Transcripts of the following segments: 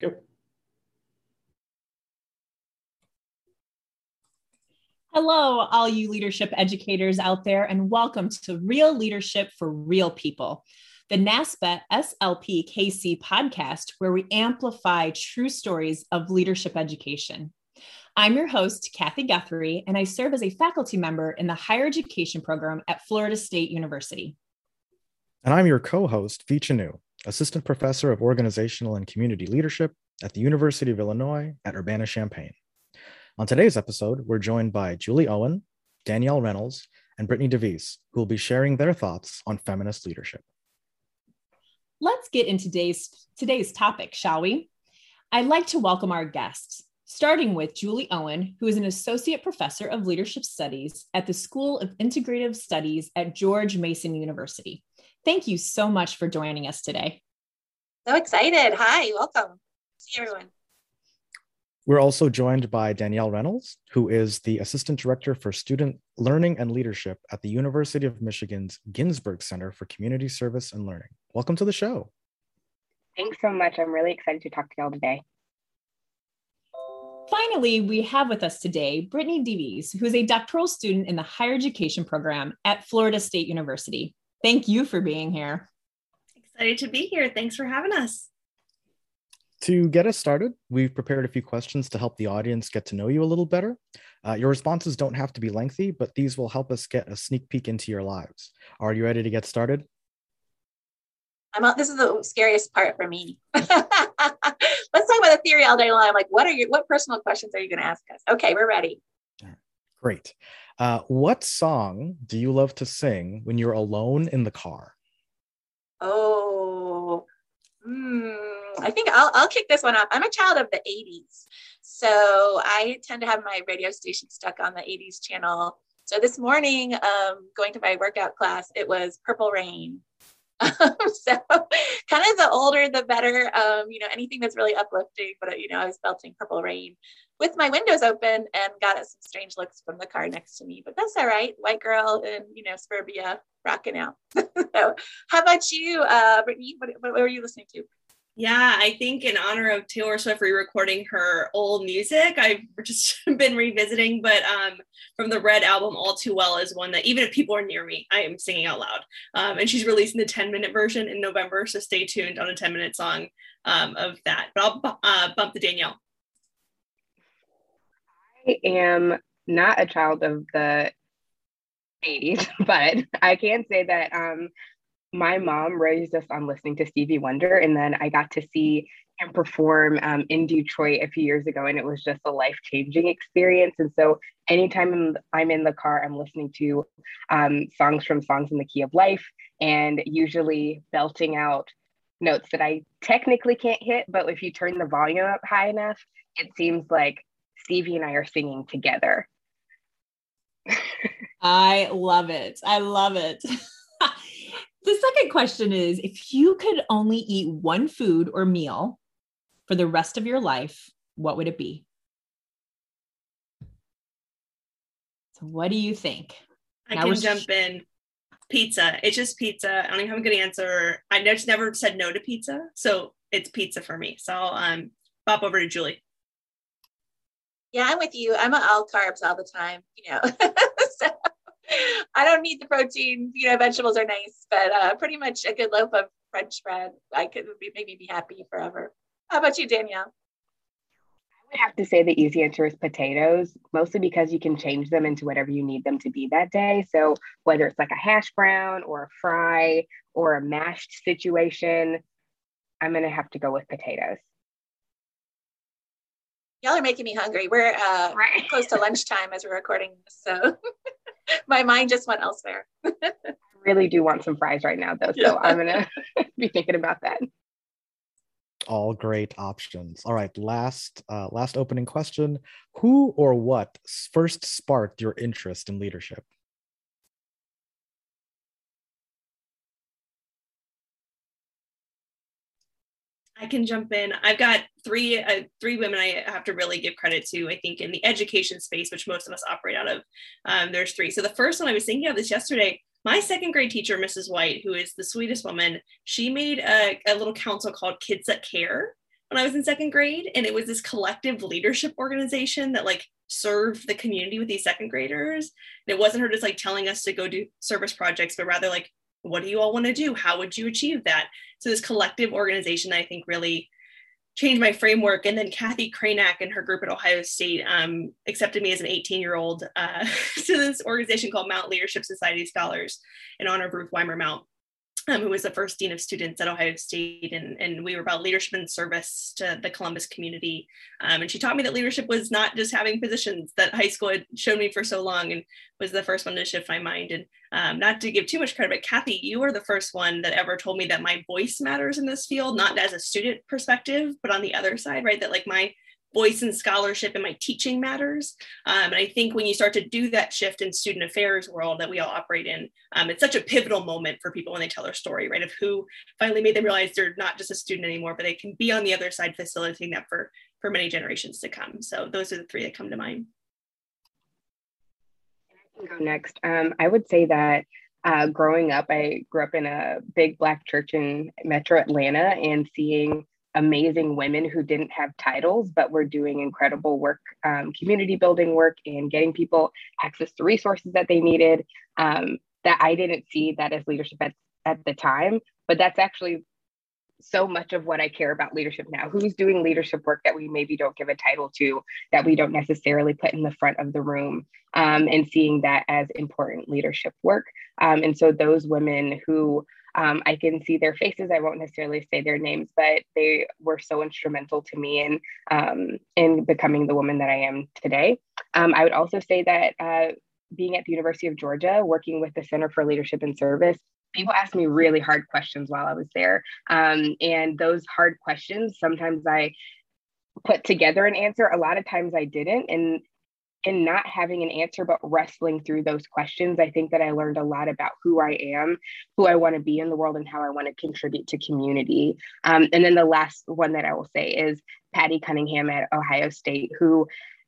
Go. Hello, all you leadership educators out there, and welcome to Real Leadership for Real People, the NASPA SLP KC podcast, where we amplify true stories of leadership education. I'm your host, Kathy Guthrie, and I serve as a faculty member in the higher education program at Florida State University. And I'm your co host, Vee Chunoo, Assistant Professor of Organizational and Community Leadership at the University of Illinois at Urbana Champaign. On today's episode, we're joined by Julie Owen, Danielle Reynolds, and Brittany DeVries, who will be sharing their thoughts on feminist leadership. Let's get into today's, today's topic, shall we? I'd like to welcome our guests, starting with Julie Owen, who is an associate professor of leadership studies at the School of Integrative Studies at George Mason University. Thank you so much for joining us today. So excited. Hi, welcome. See everyone. We're also joined by Danielle Reynolds, who is the Assistant Director for Student Learning and Leadership at the University of Michigan's Ginsberg Center for Community Service and Learning. Welcome to the show. Thanks so much. I'm really excited to talk to y'all today. Finally, we have with us today Brittany DeVries, who is a doctoral student in the higher education program at Florida State University. Thank you for being here. Excited to be here. Thanks for having us. To get us started, we've prepared a few questions to help the audience get to know you a little better. Uh, your responses don't have to be lengthy, but these will help us get a sneak peek into your lives. Are you ready to get started? I'm out. this is the scariest part for me. Let's talk about the theory all day long. I'm like, what are your what personal questions are you going to ask us? Okay, we're ready. Great. Uh, what song do you love to sing when you're alone in the car? Oh, hmm. I think I'll, I'll kick this one off. I'm a child of the 80s. So I tend to have my radio station stuck on the 80s channel. So this morning, um, going to my workout class, it was Purple Rain. so kind of the older, the better. Um, you know, anything that's really uplifting. But you know, I was belting Purple Rain with my windows open and got some strange looks from the car next to me. But that's all right. White girl in you know suburbia, rocking out. so, how about you, uh, Brittany? What, what were you listening to? Yeah, I think in honor of Taylor Swift re-recording her old music, I've just been revisiting. But um, from the Red album, "All Too Well" is one that even if people are near me, I am singing out loud. Um, and she's releasing the 10-minute version in November, so stay tuned on a 10-minute song um, of that. But I'll uh, bump the Danielle. I am not a child of the 80s, but I can say that um, my mom raised us on listening to Stevie Wonder, and then I got to see him perform um, in Detroit a few years ago, and it was just a life changing experience. And so, anytime I'm in the car, I'm listening to um, songs from Songs in the Key of Life, and usually belting out notes that I technically can't hit, but if you turn the volume up high enough, it seems like Stevie and I are singing together. I love it. I love it. The second question is if you could only eat one food or meal for the rest of your life, what would it be? So, what do you think? I now can jump sh- in. Pizza. It's just pizza. I don't even have a good answer. I just never said no to pizza. So it's pizza for me. So I'll um, pop over to Julie. Yeah, I'm with you. I'm all carbs all the time, you know. so I don't need the protein. You know, vegetables are nice, but uh, pretty much a good loaf of French bread, I could be, make me be happy forever. How about you, Danielle? I would have to say the easy answer is potatoes, mostly because you can change them into whatever you need them to be that day. So whether it's like a hash brown or a fry or a mashed situation, I'm going to have to go with potatoes y'all are making me hungry. We're uh, right. close to lunchtime as we're recording this, so my mind just went elsewhere. I really do want some fries right now, though, so yeah. I'm gonna be thinking about that. All great options. All right, last uh, last opening question: Who or what first sparked your interest in leadership? I can jump in. I've got three uh, three women I have to really give credit to. I think in the education space, which most of us operate out of, um, there's three. So the first one I was thinking of this yesterday. My second grade teacher, Mrs. White, who is the sweetest woman, she made a, a little council called Kids That Care. when I was in second grade. And it was this collective leadership organization that like served the community with these second graders. And it wasn't her just like telling us to go do service projects, but rather like, what do you all want to do? How would you achieve that? So this collective organization I think really changed my framework. And then Kathy Kranak and her group at Ohio State um, accepted me as an 18 year old uh, to this organization called Mount Leadership Society Scholars in honor of Ruth Weimer Mount um, who was the first dean of students at Ohio State, and, and we were about leadership and service to the Columbus community. Um, and she taught me that leadership was not just having positions that high school had shown me for so long, and was the first one to shift my mind. And um, not to give too much credit, but Kathy, you were the first one that ever told me that my voice matters in this field, not as a student perspective, but on the other side, right? That like my voice and scholarship and my teaching matters. Um, and I think when you start to do that shift in student affairs world that we all operate in, um, it's such a pivotal moment for people when they tell their story, right? Of who finally made them realize they're not just a student anymore, but they can be on the other side facilitating that for, for many generations to come. So those are the three that come to mind. I can go next. Um, I would say that uh, growing up, I grew up in a big Black church in metro Atlanta and seeing amazing women who didn't have titles but were doing incredible work um, community building work and getting people access to resources that they needed um, that i didn't see that as leadership at, at the time. But that's actually so much of what i care about leadership now. Who's doing leadership work that we maybe don't give a title to that we don't necessarily put in the front of the room um, and seeing that as important leadership work. Um, and so those women who um, I can see their faces. I won't necessarily say their names, but they were so instrumental to me in um, in becoming the woman that I am today. Um, I would also say that uh, being at the University of Georgia, working with the Center for Leadership and Service, people asked me really hard questions while I was there, um, and those hard questions sometimes I put together an answer. A lot of times I didn't, and and not having an answer, but wrestling through those questions, I think that I learned a lot about who I am, who I want to be in the world, and how I want to contribute to community. Um, and then the last one that I will say is Patty Cunningham at Ohio State, who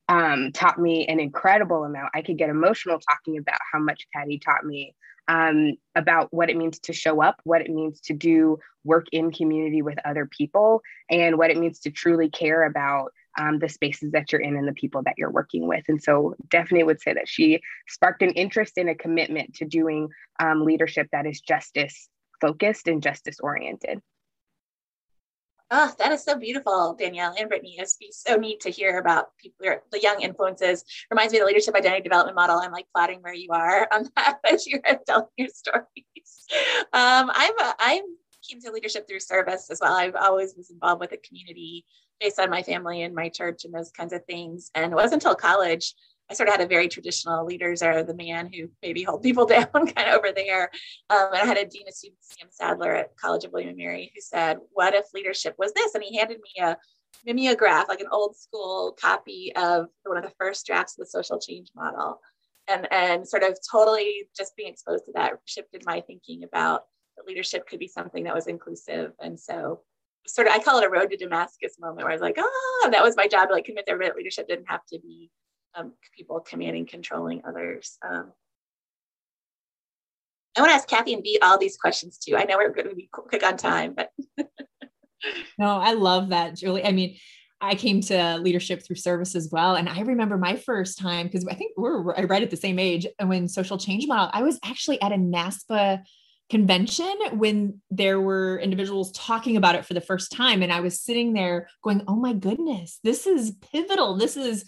um, taught me an incredible amount. I could get emotional talking about how much Patty taught me um, about what it means to show up, what it means to do work in community with other people, and what it means to truly care about um, the spaces that you're in and the people that you're working with. And so, definitely would say that she sparked an interest and a commitment to doing um, leadership that is justice focused and justice oriented. Oh, that is so beautiful, Danielle and Brittany. It's so neat to hear about people, the young influences. Reminds me of the leadership identity development model. I'm like plotting where you are on that as you're telling your stories. Um, I'm a, I'm came to leadership through service as well. I've always was involved with the community based on my family and my church and those kinds of things. And it wasn't until college I sort of had a very traditional leaders are the man who maybe hold people down kind of over there. Um, and I had a dean of students, Sam Sadler at College of William and Mary, who said, What if leadership was this? And he handed me a mimeograph, like an old school copy of one of the first drafts of the social change model. And, and sort of totally just being exposed to that shifted my thinking about that leadership could be something that was inclusive. And so sort of I call it a road to Damascus moment where I was like, ah, that was my job like convince everybody that leadership didn't have to be um, people commanding, controlling others. Um, I want to ask Kathy and Bea all these questions too. I know we're going to be quick on time, but no, I love that, Julie. I mean, I came to leadership through service as well. And I remember my first time, because I think we're right at the same age when social change model, I was actually at a NASPA convention when there were individuals talking about it for the first time. And I was sitting there going, oh my goodness, this is pivotal. This is,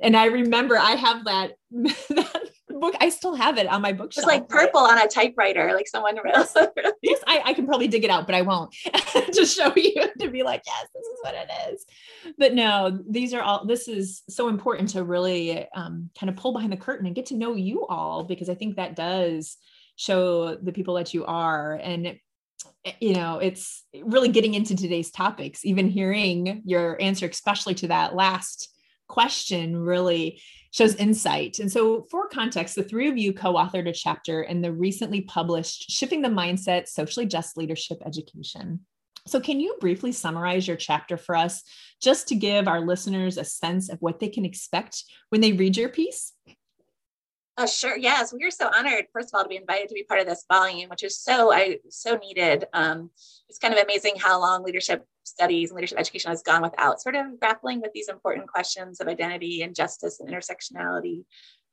and I remember I have that, that book. I still have it on my bookshelf. It's like purple on a typewriter, like someone wrote. yes, I, I can probably dig it out, but I won't to show you to be like, yes, this is what it is. But no, these are all, this is so important to really um, kind of pull behind the curtain and get to know you all, because I think that does show the people that you are. And eh, you know it's really getting into today's topics even hearing your answer especially to that last question really shows insight. And so for context the three of you co-authored a chapter in the recently published shifting the mindset socially just leadership education. So, can you briefly summarize your chapter for us just to give our listeners a sense of what they can expect when they read your piece? Uh, sure. Yes, we are so honored, first of all, to be invited to be part of this volume, which is so I so needed. Um, it's kind of amazing how long leadership studies and leadership education has gone without sort of grappling with these important questions of identity and justice and intersectionality.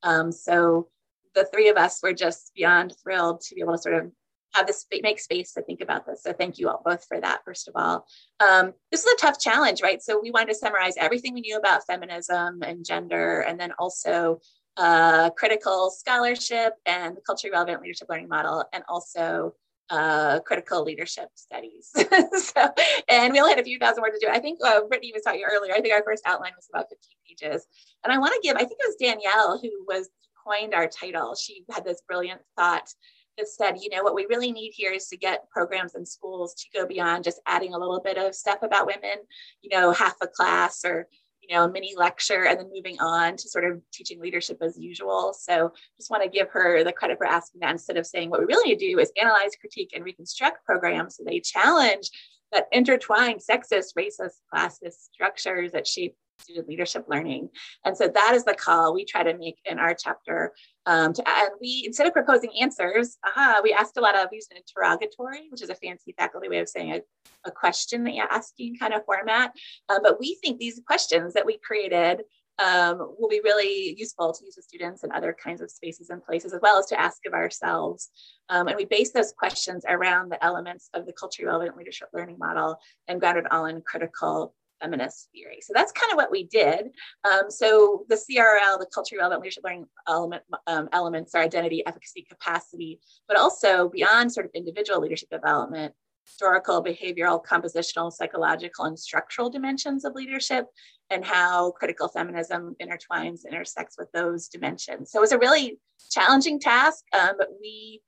Um, so the three of us were just beyond thrilled to be able to sort of have this make space to think about this. So thank you all both for that, first of all. Um, this is a tough challenge, right? So we wanted to summarize everything we knew about feminism and gender, and then also uh, critical scholarship and the culturally relevant leadership learning model, and also uh, critical leadership studies. so, and we only had a few thousand words to do. I think uh, Brittany was talking earlier. I think our first outline was about 15 pages. And I want to give, I think it was Danielle who was coined our title. She had this brilliant thought that said, you know, what we really need here is to get programs in schools to go beyond just adding a little bit of stuff about women, you know, half a class or you know, a mini lecture and then moving on to sort of teaching leadership as usual. So just want to give her the credit for asking that instead of saying what we really need to do is analyze, critique, and reconstruct programs so they challenge that intertwined sexist, racist, classist structures that shape student leadership learning. And so that is the call we try to make in our chapter. Um, to, and we, instead of proposing answers, aha, we asked a lot of, use an interrogatory, which is a fancy faculty way of saying a, a question asking kind of format. Uh, but we think these questions that we created um, will be really useful to use with students in other kinds of spaces and places, as well as to ask of ourselves. Um, and we base those questions around the elements of the culturally relevant leadership learning model and grounded all in critical feminist theory. So that's kind of what we did. Um, so the CRL, the culturally relevant leadership learning element, um, elements are identity, efficacy, capacity, but also beyond sort of individual leadership development, historical, behavioral, compositional, psychological, and structural dimensions of leadership and how critical feminism intertwines, intersects with those dimensions. So it was a really challenging task, um, but we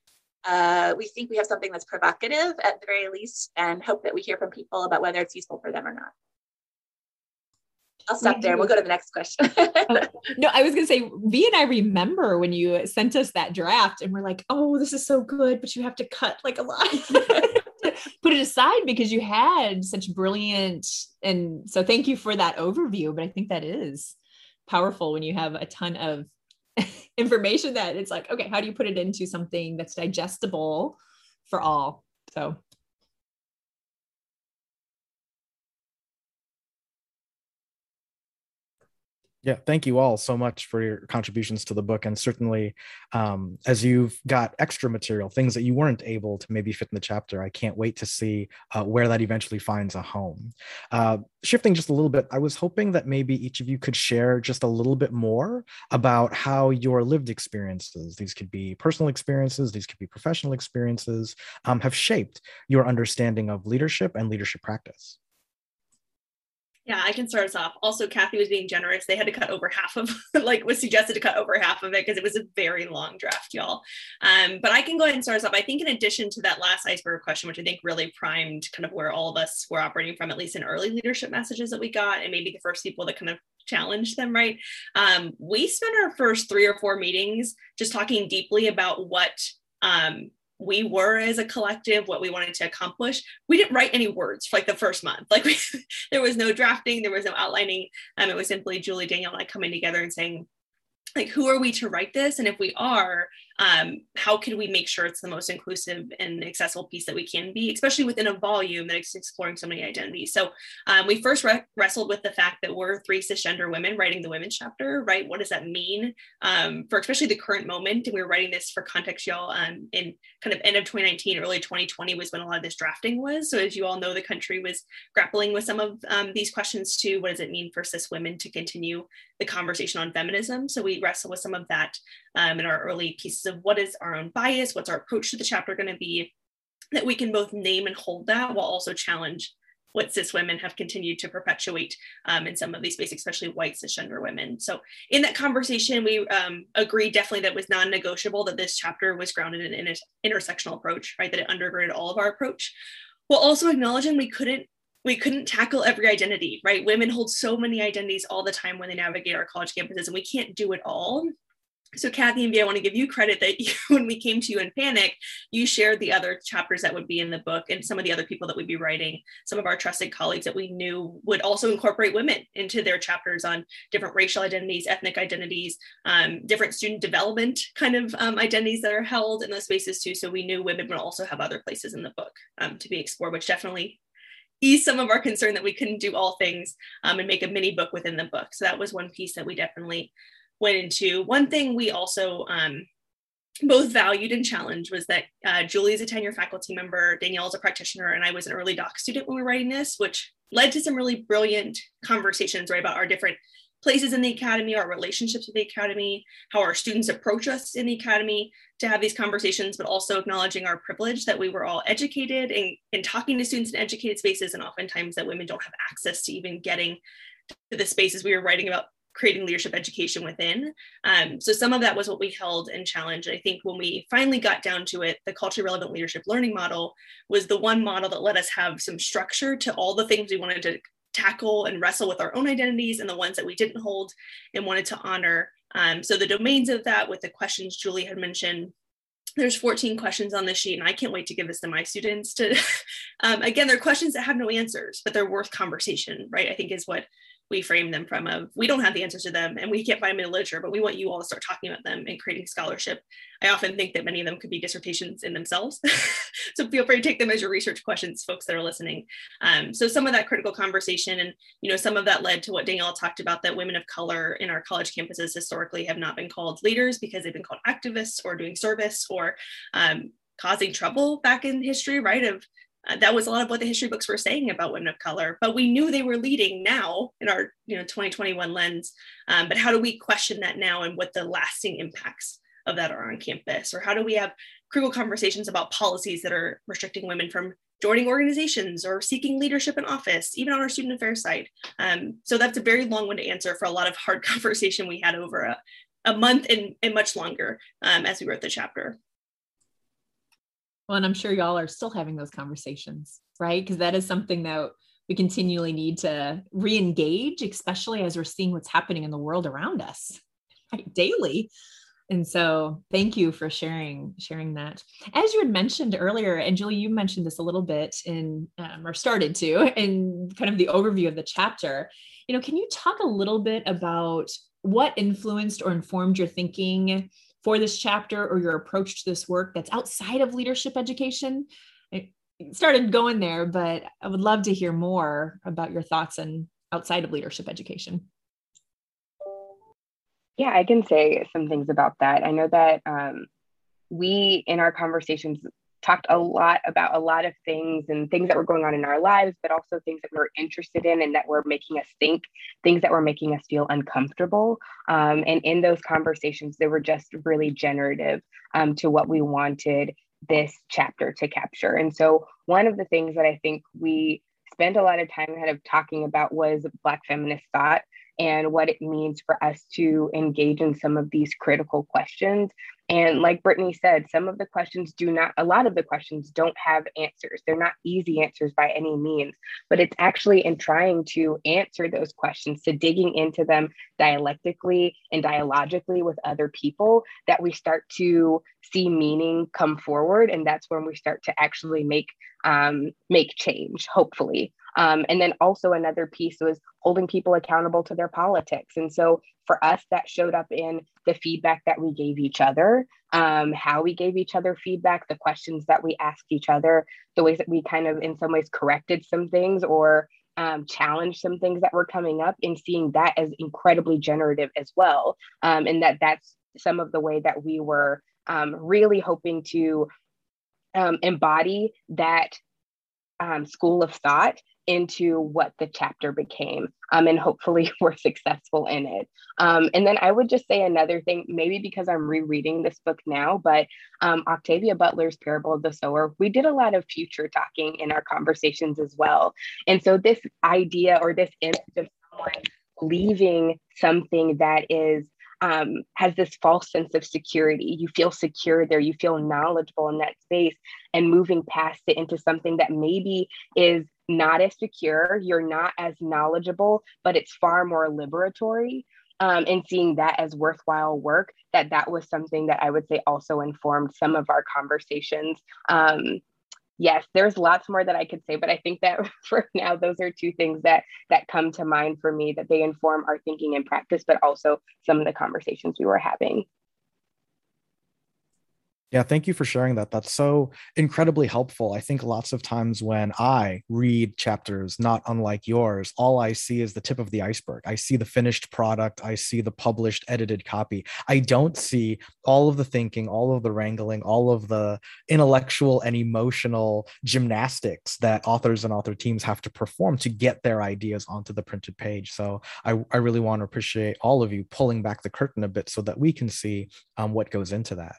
uh, we think we have something that's provocative at the very least and hope that we hear from people about whether it's useful for them or not. I'll stop there. We'll go to the next question. oh, no, I was going to say, V and I remember when you sent us that draft and we're like, oh, this is so good, but you have to cut like a lot. Put it aside because you had such brilliant. And so thank you for that overview. But I think that is powerful when you have a ton of information that it's like, okay, how do you put it into something that's digestible for all? So Yeah, thank you all so much for your contributions to the book. And certainly, um, as you've got extra material, things that you weren't able to maybe fit in the chapter, I can't wait to see uh, where that eventually finds a home. Uh, shifting just a little bit, I was hoping that maybe each of you could share just a little bit more about how your lived experiences, these could be personal experiences, these could be professional experiences, um, have shaped your understanding of leadership and leadership practice. Yeah, I can start us off. Also, Kathy was being generous. They had to cut over half of, like, was suggested to cut over half of it because it was a very long draft, y'all. Um, but I can go ahead and start us off. I think, in addition to that last iceberg question, which I think really primed kind of where all of us were operating from, at least in early leadership messages that we got, and maybe the first people that kind of challenged them, right? Um, we spent our first three or four meetings just talking deeply about what um, we were as a collective, what we wanted to accomplish. We didn't write any words for like the first month. Like we, there was no drafting, there was no outlining. Um, it was simply Julie, Danielle, and I coming together and saying, like, who are we to write this? And if we are, um, how can we make sure it's the most inclusive and accessible piece that we can be, especially within a volume that is exploring so many identities. So um, we first re- wrestled with the fact that we're three cisgender women writing the women's chapter, right? What does that mean um, for especially the current moment? And we were writing this for context, y'all, um, in kind of end of 2019, early 2020 was when a lot of this drafting was. So as you all know, the country was grappling with some of um, these questions too. What does it mean for cis women to continue the conversation on feminism? So we wrestle with some of that um, in our early pieces of what is our own bias, what's our approach to the chapter going to be, that we can both name and hold that while also challenge what cis women have continued to perpetuate um, in some of these spaces, especially white cisgender women. So in that conversation, we um, agreed definitely that was non-negotiable that this chapter was grounded in an intersectional approach, right? That it undergirded all of our approach, while also acknowledging we couldn't we couldn't tackle every identity, right? Women hold so many identities all the time when they navigate our college campuses, and we can't do it all. So Kathy and B, I want to give you credit that you, when we came to you in panic, you shared the other chapters that would be in the book and some of the other people that would be writing, some of our trusted colleagues that we knew would also incorporate women into their chapters on different racial identities, ethnic identities, um, different student development kind of um, identities that are held in those spaces too. So we knew women would also have other places in the book um, to be explored, which definitely ease some of our concern that we couldn't do all things um, and make a mini book within the book. So that was one piece that we definitely went into. One thing we also um, both valued and challenged was that uh, Julie is a tenure faculty member, Danielle is a practitioner, and I was an early doc student when we were writing this, which led to some really brilliant conversations right about our different places in the academy, our relationships with the academy, how our students approach us in the academy to have these conversations, but also acknowledging our privilege that we were all educated and, and talking to students in educated spaces, and oftentimes that women don't have access to even getting to the spaces we were writing about creating leadership education within. Um, so some of that was what we held and challenged. I think when we finally got down to it, the culturally relevant leadership learning model was the one model that let us have some structure to all the things we wanted to tackle and wrestle with our own identities and the ones that we didn't hold and wanted to honor. Um, so the domains of that with the questions Julie had mentioned, there's 14 questions on the sheet and I can't wait to give this to my students to, um, again, they're questions that have no answers, but they're worth conversation, right? I think is what we frame them from of we don't have the answers to them and we can't find them in literature but we want you all to start talking about them and creating scholarship. I often think that many of them could be dissertations in themselves. So feel free to take them as your research questions folks that are listening. Um, so some of that critical conversation and you know some of that led to what danielle talked about that women of color in our college campuses historically have not been called leaders because they've been called activists or doing service or um, causing trouble back in history right of uh, that was a lot of what the history books were saying about women of color but we knew they were leading now in our you know 2021 lens um, but how do we question that now and what the lasting impacts of that are on campus? Or how do we have critical conversations about policies that are restricting women from joining organizations or seeking leadership in office even on our student affairs side? Um, so that's a very long one to answer for a lot of hard conversation we had over a, a month and, and much longer um, as we wrote the chapter well, and I'm sure y'all are still having those conversations, right? Because that is something that we continually need to re-engage, especially as we're seeing what's happening in the world around us right, daily. And so thank you for sharing sharing that. As you had mentioned earlier, and Julie, you mentioned this a little bit in um, or started to in kind of the overview of the chapter. You know, can you talk a little bit about what influenced or informed your thinking for this chapter or your approach to this work that's outside of leadership education? I started going there, but I would love to hear more about your thoughts and outside of leadership education. Yeah, I can say some things about that. I know that um, we, in our conversations, talked a lot about a lot of things and things that were going on in our lives, but also things that we were interested in and that were making us think, things that were making us feel uncomfortable. Um, and in those conversations, they were just really generative um, to what we wanted this chapter to capture. And so, one of the things that I think we spent a lot of time kind of talking about was Black feminist thought and what it means for us to engage in some of these critical questions. And like Brittany said, some of the questions do not, a lot of the questions don't have answers. They're not easy answers by any means, but it's actually in trying to answer those questions, to digging into them dialectically and dialogically with other people that we start to see meaning come forward. And that's when we start to actually make um, make change, hopefully. Um, and then also another piece was holding people accountable to their politics. And so for us, that showed up in the feedback that we gave each other, um, how we gave each other feedback, the questions that we asked each other, the ways that we kind of, in some ways, corrected some things or um, challenged some things that were coming up, and seeing that as incredibly generative as well. Um, and that that's some of the way that we were um, really hoping to um, embody that um, school of thought into what the chapter became. Um, and hopefully we're successful in it. Um, and then I would just say another thing, maybe because I'm rereading this book now, but um, Octavia Butler's Parable of the Sower, we did a lot of future talking in our conversations as well. And so this idea or this image of someone leaving something that is um, has this false sense of security. You feel secure there, you feel knowledgeable in that space, and moving past it into something that maybe is not as secure, you're not as knowledgeable, but it's far more liberatory. um, and seeing that as worthwhile work, that that was something that I would say also informed some of our conversations. Um, yes, there's lots more that I could say, but I think that for now, those are two things that that come to mind for me that they inform our thinking and practice, but also some of the conversations we were having. Yeah, thank you for sharing that. That's so incredibly helpful. I think lots of times when I read chapters not unlike yours, all I see is the tip of the iceberg. I see the finished product, I see the published, edited copy. I don't see all of the thinking, all of the wrangling, all of the intellectual and emotional gymnastics that authors and author teams have to perform to get their ideas onto the printed page. So I, I really want to appreciate all of you pulling back the curtain a bit so that we can see um, what goes into that.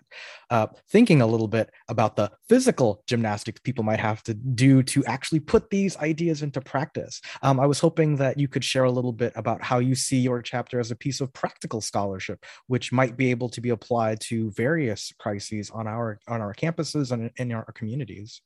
Uh, thinking a little bit about the physical gymnastics people might have to do to actually put these ideas into practice. Um, I was hoping that you could share a little bit about how you see your chapter as a piece of practical scholarship, which might be able to be applied to various crises on our on our campuses and in our communities.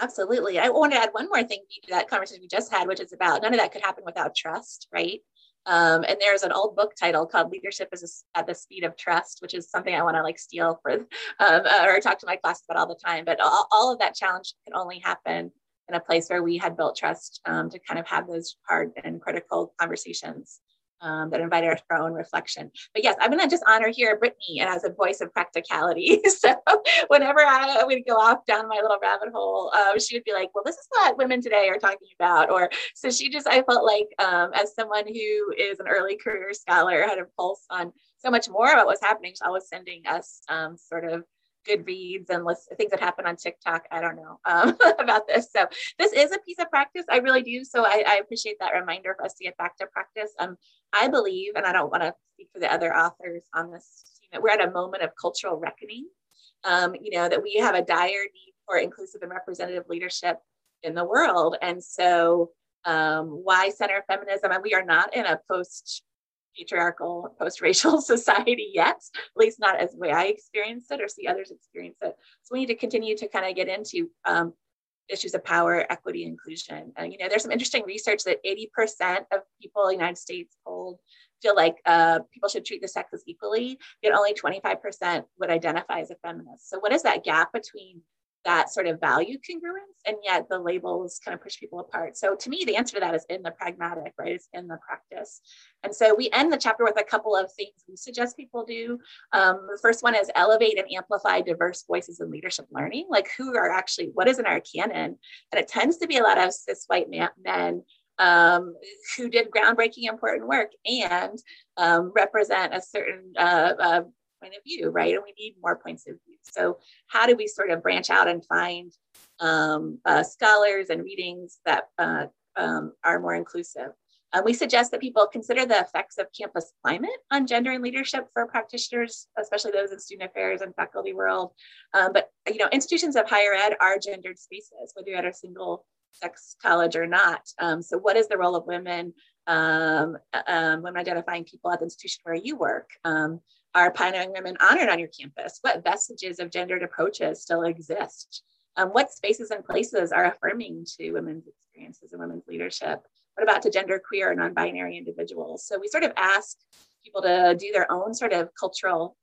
Absolutely. I want to add one more thing to that conversation we just had, which is about none of that could happen without trust, right? Um, and there's an old book title called Leadership is at the Speed of Trust, which is something I want to like steal for um, uh, or talk to my class about all the time. But all, all, of that challenge can only happen in a place where we had built trust um, to kind of have those hard and critical conversations um, that invited for our own reflection. But yes, I'm going to just honor here Brittany as a voice of practicality. so whenever I would go off down my little rabbit hole, uh, she would be like, "Well, this is what women today are talking about," or so she just I felt like um, as someone who is an early career scholar had a pulse on so much more about what's happening. She's always sending us um, sort of Goodreads and list, things that happen on TikTok. I don't know um, about this. So this is a piece of practice. I really do. So I, I, appreciate that reminder for us to get back to practice. Um, I believe, and I don't want to speak for the other authors on this, team, that we're at a moment of cultural reckoning. Um, you know, that we have a dire need for inclusive and representative leadership in the world. And so um, why center feminism? And we are not in a post patriarchal post-racial society yet at least not as the way i experience it or see others experience it. So we need to continue to kind of get into um, issues of power equity inclusion. And you know there's some interesting research that 80% of people in the united states polled feel like uh, people should treat the sexes equally yet only 25% would identify as a feminist. So what is that gap between that sort of value congruence and yet the labels kind of push people apart. So to me the answer to that is in the pragmatic right? It's in the practice. And so we end the chapter with a couple of things we suggest people do. Um, the first one is elevate and amplify diverse voices in leadership learning. Like who are actually what is in our canon? And it tends to be a lot of cis white men um, who did groundbreaking important work and um, represent a certain uh, uh, point of view, right? And we need more points of view. So, how do we sort of branch out and find um, uh, scholars and readings that uh, um, are more inclusive? Uh, we suggest that people consider the effects of campus climate on gender and leadership for practitioners, especially those in student affairs and faculty world. Um, but you know, institutions of higher ed are gendered spaces, whether you're at a single sex college or not. Um, so, what is the role of women, um, uh, um, women identifying people at the institution where you work? Are pioneering women honored on your campus? What vestiges of gendered approaches still exist? Um, what spaces and places are affirming to women's experiences and women's leadership? What about to gender queer and non-binary individuals? So we sort of ask people to do their own sort of cultural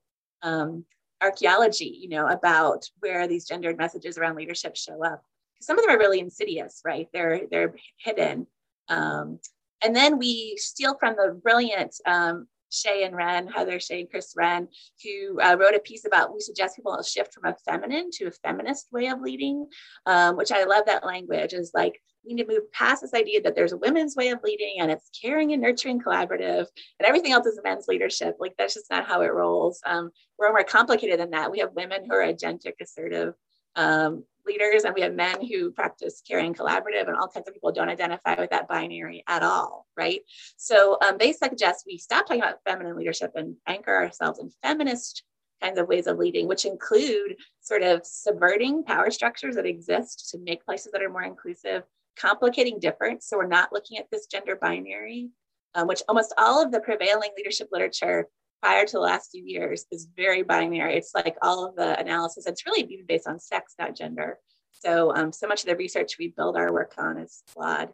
um, archaeology, you know, about where these gendered messages around leadership show up. Because some of them are really insidious, right? They're they're hidden. Um, and then we steal from the brilliant um, Shea and Renn, Heather Shea and Chris Renn, who uh, wrote a piece about we suggest people shift from a feminine to a feminist way of leading, um, which I love that language is like we need to move past this idea that there's a women's way of leading and it's caring and nurturing collaborative and everything else is men's leadership. Like that's just not how it rolls. Um, we're more complicated than that. We have women who are agentic, assertive, um, leaders and we have men who practice caring collaborative and all kinds of people don't identify with that binary at all right? So um, they suggest we stop talking about feminine leadership and anchor ourselves in feminist kinds of ways of leading which include sort of subverting power structures that exist to make places that are more inclusive complicating difference. So we're not looking at this gender binary um, which almost all of the prevailing leadership literature prior to the last few years is very binary. It's like all of the analysis, it's really even based on sex, not gender. So, um, so much of the research we build our work on is flawed.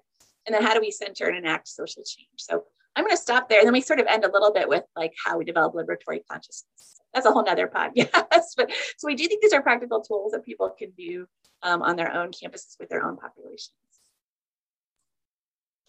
And then how do we center and enact social change? So I'm going to stop there. And then we sort of end a little bit with like how we develop liberatory consciousness. That's a whole nother podcast. but so we do think these are practical tools that people can do um, on their own campuses with their own populations.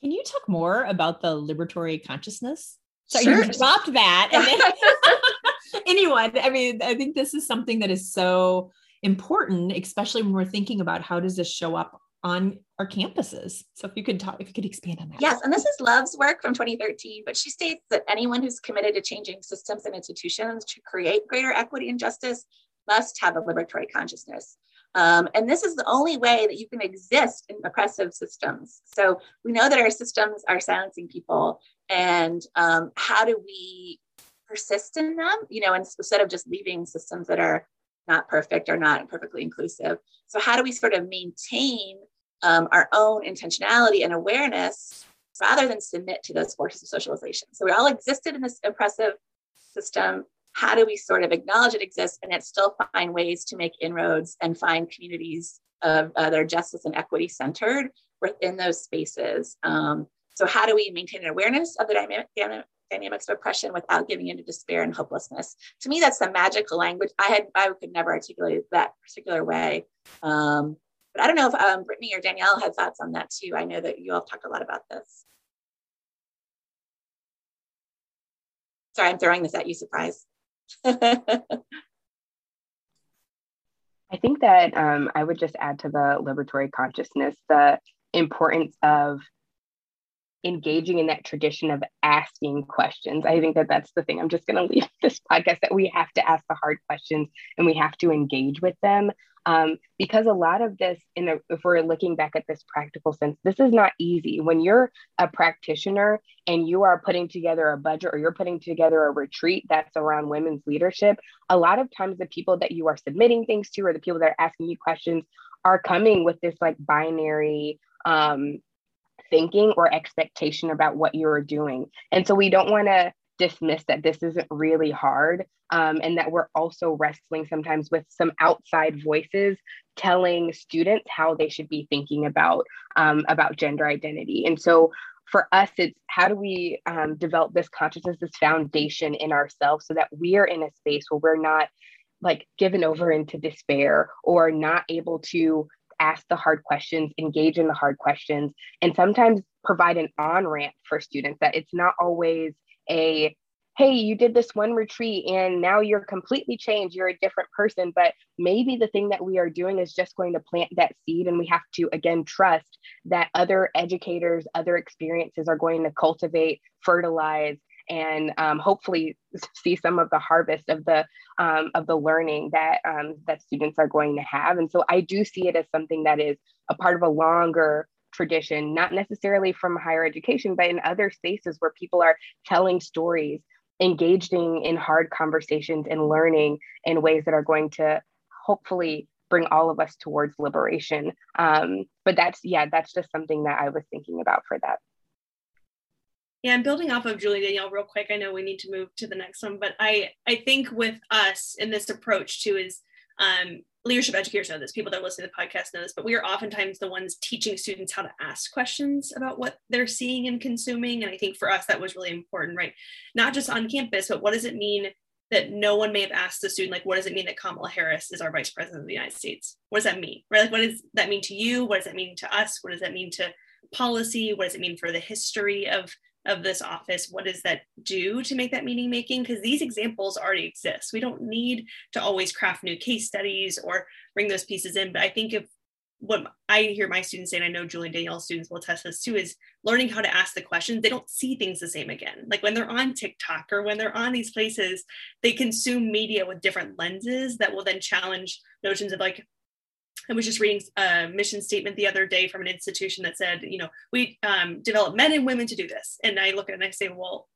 Can you talk more about the liberatory consciousness? So Sure. you dropped that. And then, anyone, I mean, I think this is something that is so important, especially when we're thinking about how does this show up on our campuses. So if you could talk, if you could expand on that. Yes, and this is Love's work from 2013, but she states that anyone who's committed to changing systems and institutions to create greater equity and justice must have a liberatory consciousness. Um, and this is the only way that you can exist in oppressive systems. So we know that our systems are silencing people, and um, how do we persist in them? You know, instead of just leaving systems that are not perfect or not perfectly inclusive. So how do we sort of maintain um, our own intentionality and awareness rather than submit to those forces of socialization. So we all existed in this oppressive system. How do we sort of acknowledge it exists and yet still find ways to make inroads and find communities of uh, justice and equity centered within those spaces? Um, so how do we maintain an awareness of the dynamic, dynamics of oppression without giving into despair and hopelessness? To me, that's the magical language. I had I could never articulate it that particular way. Um, but I don't know if um, Brittany or Danielle had thoughts on that too. I know that you all talked a lot about this. Sorry, I'm throwing this at you, surprise. I think that um, I would just add to the liberatory consciousness the importance of engaging in that tradition of asking questions. I think that that's the thing. I'm just going to leave this podcast that we have to ask the hard questions and we have to engage with them. Um, because a lot of this, in a, if we're looking back at this practical sense, this is not easy. When you're a practitioner and you are putting together a budget or you're putting together a retreat that's around women's leadership, a lot of times the people that you are submitting things to or the people that are asking you questions are coming with this like binary um, thinking or expectation about what you're doing. And so we don't want to dismiss that this isn't really hard um, and that we're also wrestling sometimes with some outside voices telling students how they should be thinking about um, about gender identity and so for us it's how do we um, develop this consciousness this foundation in ourselves so that we are in a space where we're not like given over into despair or not able to ask the hard questions, engage in the hard questions, and sometimes provide an on ramp for students that it's not always a hey you did this one retreat and now you're completely changed you're a different person but maybe the thing that we are doing is just going to plant that seed and we have to again trust that other educators other experiences are going to cultivate fertilize and um, hopefully see some of the harvest of the um, of the learning that um, that students are going to have and so i do see it as something that is a part of a longer tradition, not necessarily from higher education, but in other spaces where people are telling stories, engaging in hard conversations and learning in ways that are going to hopefully bring all of us towards liberation. Um, but that's, yeah, that's just something that I was thinking about for that. Yeah, and building off of Julie Danielle real quick, I know we need to move to the next one, but I I think with us in this approach too is um, leadership educators know this, people that listen to the podcast know this, but we are oftentimes the ones teaching students how to ask questions about what they're seeing and consuming. And I think for us, that was really important, right? Not just on campus, but what does it mean that no one may have asked the student, like, what does it mean that Kamala Harris is our vice president of the United States? What does that mean, right? Like, what does that mean to you? What does that mean to us? What does that mean to policy? What does it mean for the history of of this office what does that do to make that meaning making? Because these examples already exist. We don't need to always craft new case studies or bring those pieces in but i think if what i hear my students say and i know julie and danielle students will test this too is learning how to ask the questions they don't see things the same again. Like when they're on tiktok or when they're on these places they consume media with different lenses that will then challenge notions of like I was just reading a mission statement the other day from an institution that said, you know, we um, develop men and women to do this. And I look at it and I say, well,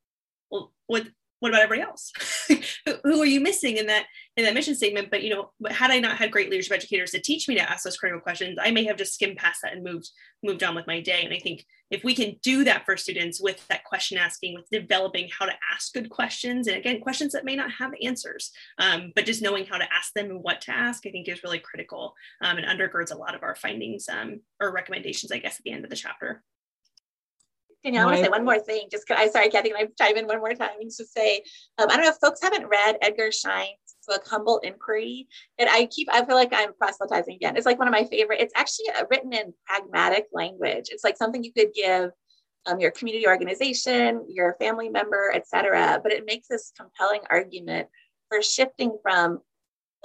well, what what about everybody else? who, are you missing in that in that mission statement? But you know, but had I not had great leadership educators to teach me to ask those critical questions, I may have just skimmed past that and moved moved on with my day. And I think if we can do that for students with that question asking, with developing how to ask good questions, and again, questions that may not have answers, um, but just knowing how to ask them and what to ask, I think is really critical um, and undergirds a lot of our findings um, or recommendations, I guess, at the end of the chapter. Danielle, I want to say one more thing. Just I sorry, Kathy, can I chime in one more time and just say, um, I don't know if folks haven't read Edgar Schein's book, Humble Inquiry. And I keep, I feel like I'm proselytizing again. It's like one of my favorite. It's actually uh, written in pragmatic language. It's like something you could give um, your community organization, your family member, etc. But it makes this compelling argument for shifting from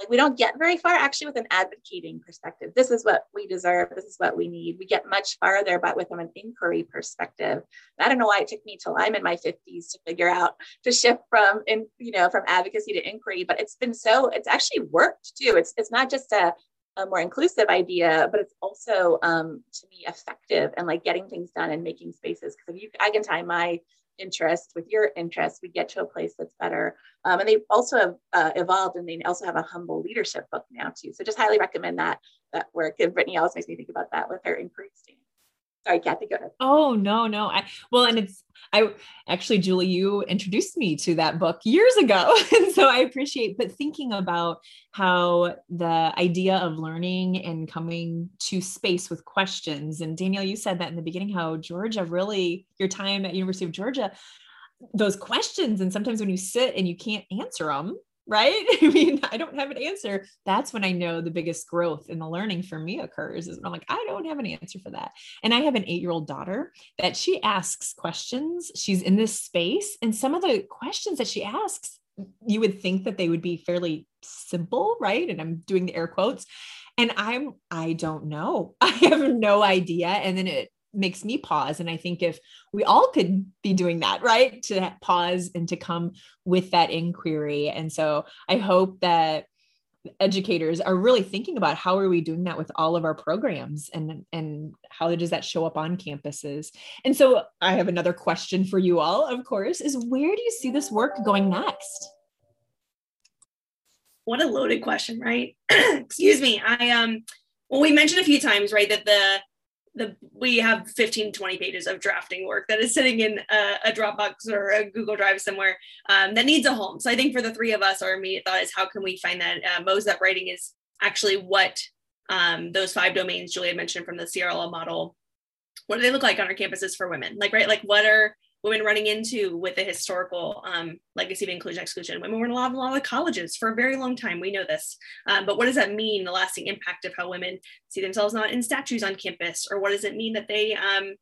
like we don't get very far actually with an advocating perspective. This is what we deserve. This is what we need. We get much farther, but with an inquiry perspective. I don't know why it took me till I'm in my 50s to figure out to shift from in you know from advocacy to inquiry. But it's been so it's actually worked too. It's it's not just a a more inclusive idea, but it's also um, to me effective and like getting things done and making spaces. Because if you, I can tie my interest with your interest, we get to a place that's better. Um, and they also have uh, evolved, and they also have a humble leadership book now too. So just highly recommend that that work. And Brittany always makes me think about that with her inquiry. Sorry, Kathy, go ahead. Oh no, no. I well, and it's I actually, Julie, you introduced me to that book years ago. and so I appreciate, but thinking about how the idea of learning and coming to space with questions. And Danielle, you said that in the beginning, how Georgia really, your time at University of Georgia, those questions, and sometimes when you sit and you can't answer them, right? I mean, I don't have an answer. That's when I know the biggest growth in the learning for me occurs is when I'm like, I don't have an answer for that. And I have an eight year old daughter that she asks questions. She's in this space. And some of the questions that she asks, you would think that they would be fairly simple, right? And I'm doing the air quotes. And I'm, I don't know. I have no idea. And then it makes me pause. And I think if we all could be doing that, right, to pause and to come with that inquiry. And so I hope that educators are really thinking about how are we doing that with all of our programs and and how does that show up on campuses and so i have another question for you all of course is where do you see this work going next what a loaded question right excuse me i um well we mentioned a few times right that the the we have 15 20 pages of drafting work that is sitting in a, a dropbox or a google drive somewhere um, that needs a home. So i think for the three of us our immediate thought is how can we find that uh, mo's up writing is actually what um, those five domains julia mentioned from the CRLL model what do they look like on our campuses for women? Like right like what are women running into with the historical um, legacy of inclusion exclusion. Women were in a lot, of, a lot of colleges for a very long time. We know this. Um, but what does that mean, the lasting impact of how women see themselves not in statues on campus? Or what does it mean that they um,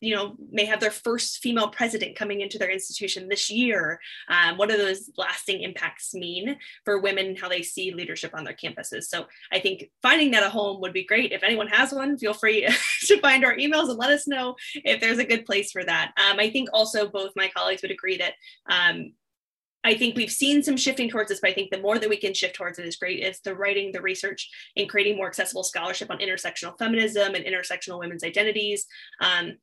you know may have their first female president coming into their institution this year um, what do those lasting impacts mean for women how they see leadership on their campuses so i think finding that a home would be great if anyone has one feel free to find our emails and let us know if there's a good place for that um, i think also both my colleagues would agree that um, I think we've seen some shifting towards this, but I think the more that we can shift towards it is great. It's the writing, the research, and creating more accessible scholarship on intersectional feminism and intersectional women's identities. Um,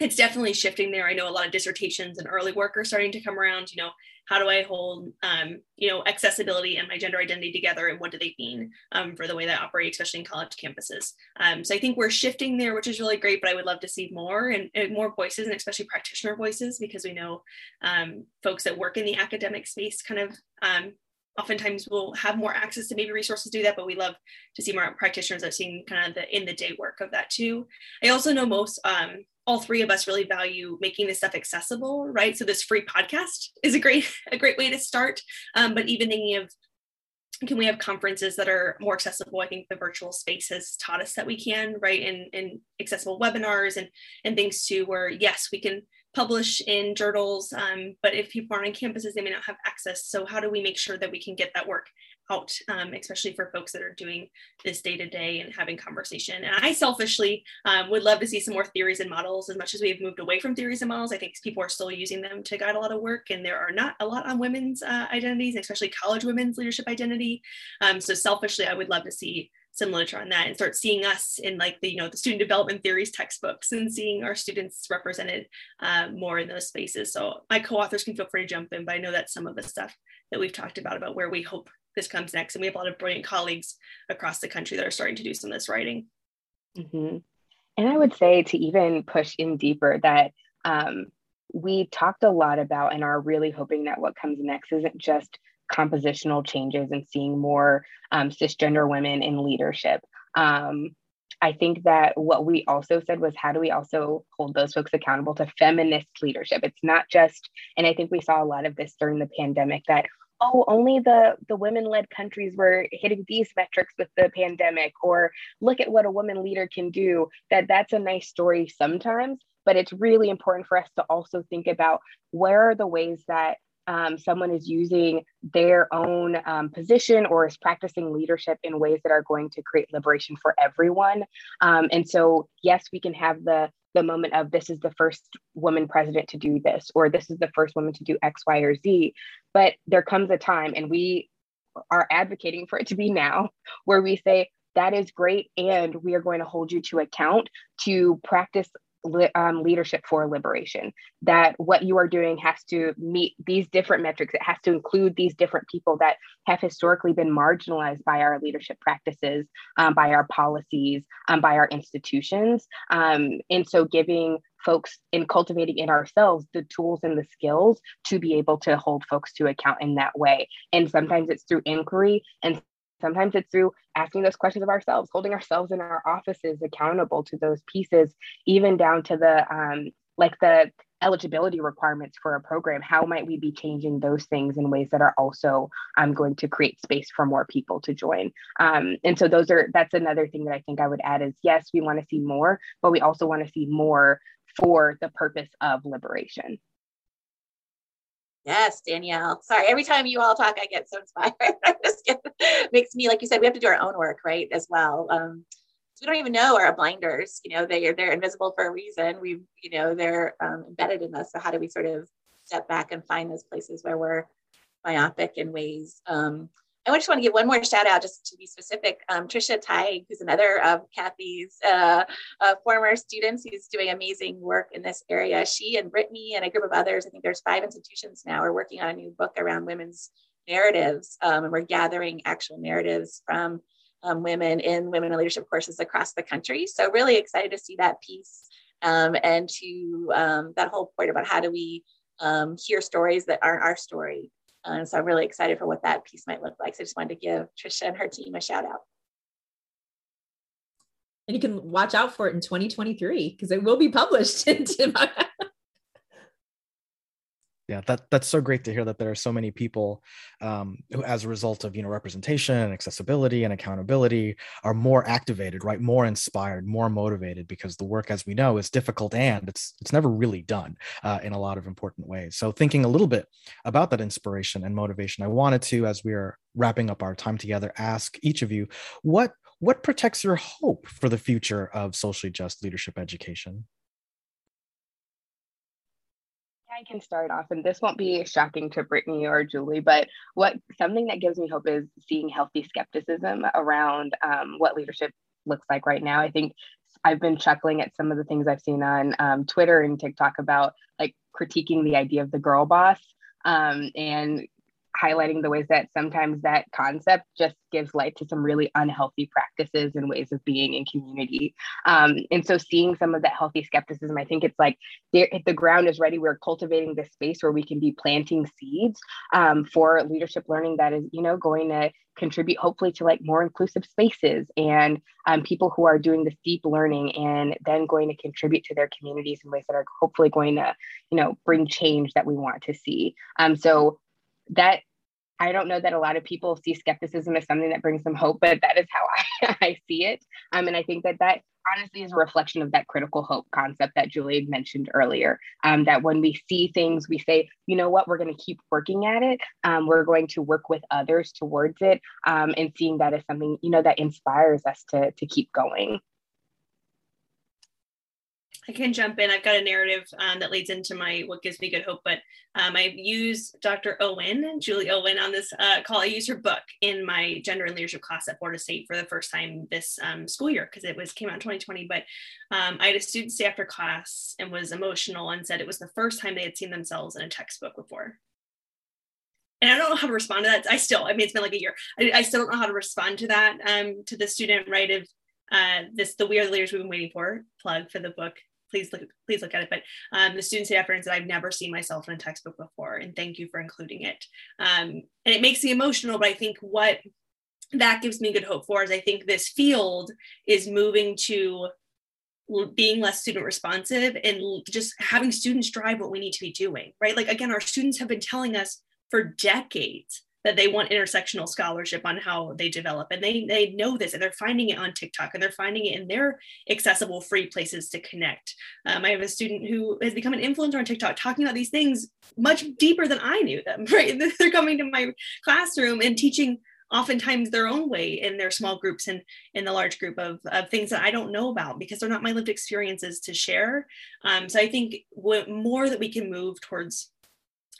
it's definitely shifting there. I know a lot of dissertations and early work are starting to come around. You know, how do I hold, um, you know, accessibility and my gender identity together, and what do they mean um, for the way that I operate, especially in college campuses? Um, so I think we're shifting there, which is really great. But I would love to see more and, and more voices, and especially practitioner voices, because we know um, folks that work in the academic space kind of um, oftentimes will have more access to maybe resources to do that, but we love to see more practitioners that seeing kind of the in the day work of that too. I also know most um, all three of us really value making this stuff accessible, right? So this free podcast is a great a great way to start. Um, but even thinking of can we have conferences that are more accessible? I think the virtual space has taught us that we can, right? And in accessible webinars and and things too, where yes, we can publish in journals, um, but if people aren't on campuses, they may not have access. So how do we make sure that we can get that work out, um, especially for folks that are doing this day to day and having conversation. And I selfishly um, would love to see some more theories and models. As much as we have moved away from theories and models, I think people are still using them to guide a lot of work. And there are not a lot on women's uh, identities, especially college women's leadership identity. Um, so selfishly, I would love to see some literature on that and start seeing us in like the you know the student development theories textbooks and seeing our students represented uh, more in those spaces so my co-authors can feel free to jump in but i know that's some of the stuff that we've talked about about where we hope this comes next. And we have a lot of brilliant colleagues across the country that are starting to do some of this writing. Mm-hmm. And I would say to even push in deeper that um, we talked a lot about and are really hoping that what comes next isn't just compositional changes and seeing more um, cisgender women in leadership. Um, I think that what we also said was how do we also hold those folks accountable to feminist leadership? It's not just, and I think we saw a lot of this during the pandemic that oh only the the women led countries were hitting these metrics with the pandemic or look at what a woman leader can do that that's a nice story sometimes but it's really important for us to also think about where are the ways that um, someone is using their own um, position or is practicing leadership in ways that are going to create liberation for everyone. Um, and so, yes, we can have the the moment of this is the first woman president to do this, or this is the first woman to do X, Y, or Z. But there comes a time, and we are advocating for it to be now, where we say, that is great. And we are going to hold you to account to practice um, leadership for liberation that what you are doing has to meet these different metrics. It has to include these different people that have historically been marginalized by our leadership practices um, by our policies um, by our institutions. Um, and so giving folks in cultivating in ourselves the tools and the skills to be able to hold folks to account in that way. And sometimes it's through inquiry and Sometimes it's through asking those questions of ourselves, holding ourselves in our offices accountable to those pieces, even down to the um, like the eligibility requirements for a program. How might we be changing those things in ways that are also um, going to create space for more people to join? Um, and so those are that's another thing that I think I would add is yes, we want to see more, but we also want to see more for the purpose of liberation. Yes, Danielle. Sorry, every time you all talk, I get so inspired. I just get, makes me, like you said, we have to do our own work, right, as well. Um, so we don't even know our blinders. You know, they are they're invisible for a reason. We, you know, they're um, embedded in us. So how do we sort of step back and find those places where we're myopic in ways? Um, I just want to give one more shout out, just to be specific. Um, Trisha Teig, who's another of Kathy's uh, uh, former students, who's doing amazing work in this area. She and Brittany and a group of others, I think there's five institutions now, are working on a new book around women's narratives. Um, and we're gathering actual narratives from um, women in women in leadership courses across the country. So really excited to see that piece um, and to um, that whole point about how do we um, hear stories that aren't our story and so I'm really excited for what that piece might look like. So I just wanted to give Trisha and her team a shout out. And you can watch out for it in 2023 because it will be published my yeah that that's so great to hear that there are so many people um, who as a result of you know representation and accessibility and accountability are more activated right? More inspired more motivated because the work as we know is difficult and it's it's never really done uh, in a lot of important ways. So thinking a little bit about that inspiration and motivation i wanted to as we are wrapping up our time together ask each of you what what protects your hope for the future of socially just leadership education I can start off, and this won't be shocking to Brittany or Julie, but what something that gives me hope is seeing healthy skepticism around um, what leadership looks like right now. I think I've been chuckling at some of the things I've seen on um, Twitter and TikTok about like critiquing the idea of the girl boss um, and highlighting the ways that sometimes that concept just gives light to some really unhealthy practices and ways of being in community. Um, and so seeing some of that healthy skepticism, I think it's like the ground is ready, we're cultivating this space where we can be planting seeds um, for leadership learning that is, you know, going to contribute hopefully to like more inclusive spaces and um, people who are doing this deep learning and then going to contribute to their communities in ways that are hopefully going to, you know, bring change that we want to see. Um, so that I don't know that a lot of people see skepticism as something that brings them hope, but that is how I, I see it. Um, and I think that that honestly is a reflection of that critical hope concept that Julie mentioned earlier. Um, that when we see things, we say, you know what, we're going to keep working at it. Um, we're going to work with others towards it, um, and seeing that as something you know that inspires us to to keep going. I can jump in. I've got a narrative um, that leads into my what gives me good hope. But um, I use Dr. Owen, Julie Owen, on this uh, call. I used her book in my gender and leadership class at Florida State for the first time this um, school year because it was came out in 2020. But um, I had a student stay after class and was emotional and said it was the first time they had seen themselves in a textbook before. And I don't know how to respond to that. I still, I mean, it's been like a year. I, I still don't know how to respond to that um, to the student, right? Of uh, this, the We Are the Leaders We've Been Waiting For plug for the book please look please look at it. But um, the student state efforts that I've never seen myself in a textbook before, and thank you for including it. Um, and it makes me emotional, but I think what that gives me good hope for is I think this field is moving to being less student responsive and just having students drive what we need to be doing, right? Like, again, our students have been telling us for decades that they want intersectional scholarship on how they develop. And they they know this and they're finding it on tiktok and they're finding it in their accessible free places to connect. Um, i have a student who has become an influencer on tiktok talking about these things much deeper than i knew them right? They're coming to my classroom and teaching oftentimes their own way in their small groups and in the large group of, of things that I don't know about because they're not my lived experiences to share. Um, so I think what more that we can move towards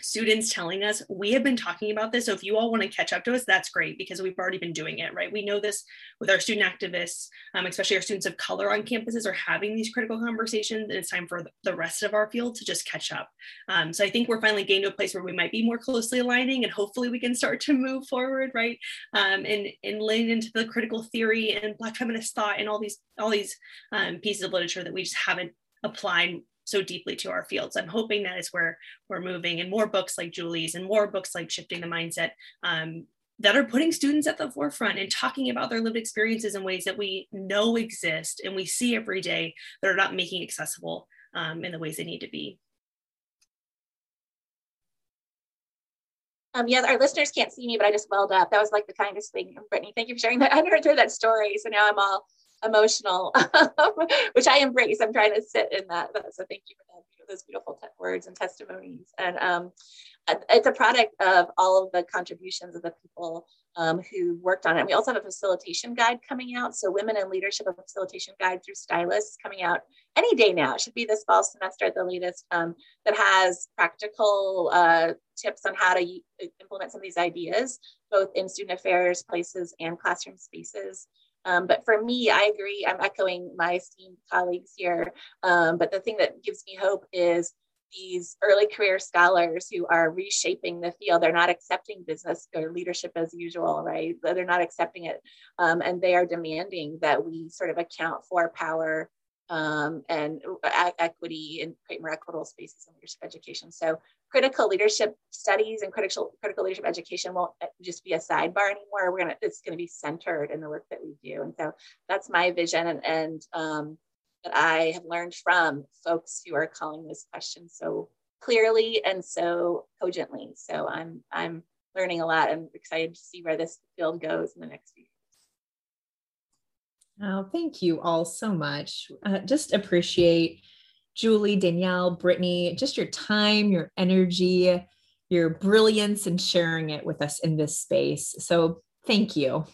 students telling us we have been talking about this so if you all want to catch up to us that's great because we've already been doing it right? We know this with our student activists um, especially our students of color on campuses are having these critical conversations and it's time for the rest of our field to just catch up. Um, so i think we're finally getting to a place where we might be more closely aligning and hopefully we can start to move forward right? Um, and and lean into the critical theory and black feminist thought and all these all these um, pieces of literature that we just haven't applied so deeply to our fields. I'm hoping that is where we're moving, and more books like Julie's and more books like Shifting the Mindset um, that are putting students at the forefront and talking about their lived experiences in ways that we know exist and we see every day that are not making accessible um, in the ways they need to be. Um, yes, our listeners can't see me, but I just welled up. That was like the kindest thing. Brittany, thank you for sharing that. I never heard that story. So now I'm all emotional, which I embrace. I'm trying to sit in that. So thank you for that, those beautiful words and testimonies. And um, it's a product of all of the contributions of the people um, who worked on it. We also have a facilitation guide coming out. So Women in Leadership, a facilitation guide through Stylus coming out any day now. It should be this fall semester at the latest um, that has practical uh, tips on how to implement some of these ideas, both in student affairs places and classroom spaces. Um, but for me, I agree. I'm echoing my esteemed colleagues here. Um, but the thing that gives me hope is these early career scholars who are reshaping the field. They're not accepting business or leadership as usual, right? They're not accepting it. Um, and they are demanding that we sort of account for power um, and equity and create more equitable spaces in leadership education. So critical leadership studies and critical critical leadership education won't uh, just be a sidebar anymore. We're gonna it's gonna be centered in the work that we do, and so that's my vision and and um, that I have learned from folks who are calling this question so clearly and so cogently. So I'm I'm learning a lot. I'm excited to see where this field goes in the next few Oh, thank you all so much. Uh, just appreciate Julie, Danielle, Brittany, just your time, your energy, your brilliance, and sharing it with us in this space. So, thank you.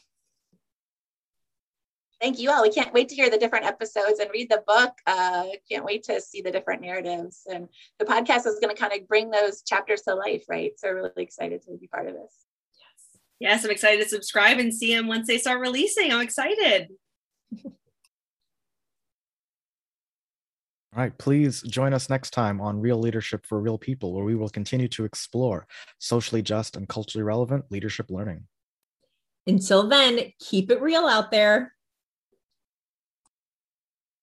Thank you all. We can't wait to hear the different episodes and read the book. Uh, can't wait to see the different narratives. And the podcast is going to kind of bring those chapters to life, right? So, really excited to be part of this. Yes. Yes, I'm excited to subscribe and see them once they start releasing. I'm excited. All right, please join us next time on Real Leadership for Real People, where we will continue to explore socially just and culturally relevant leadership learning. Until then, keep it real out there.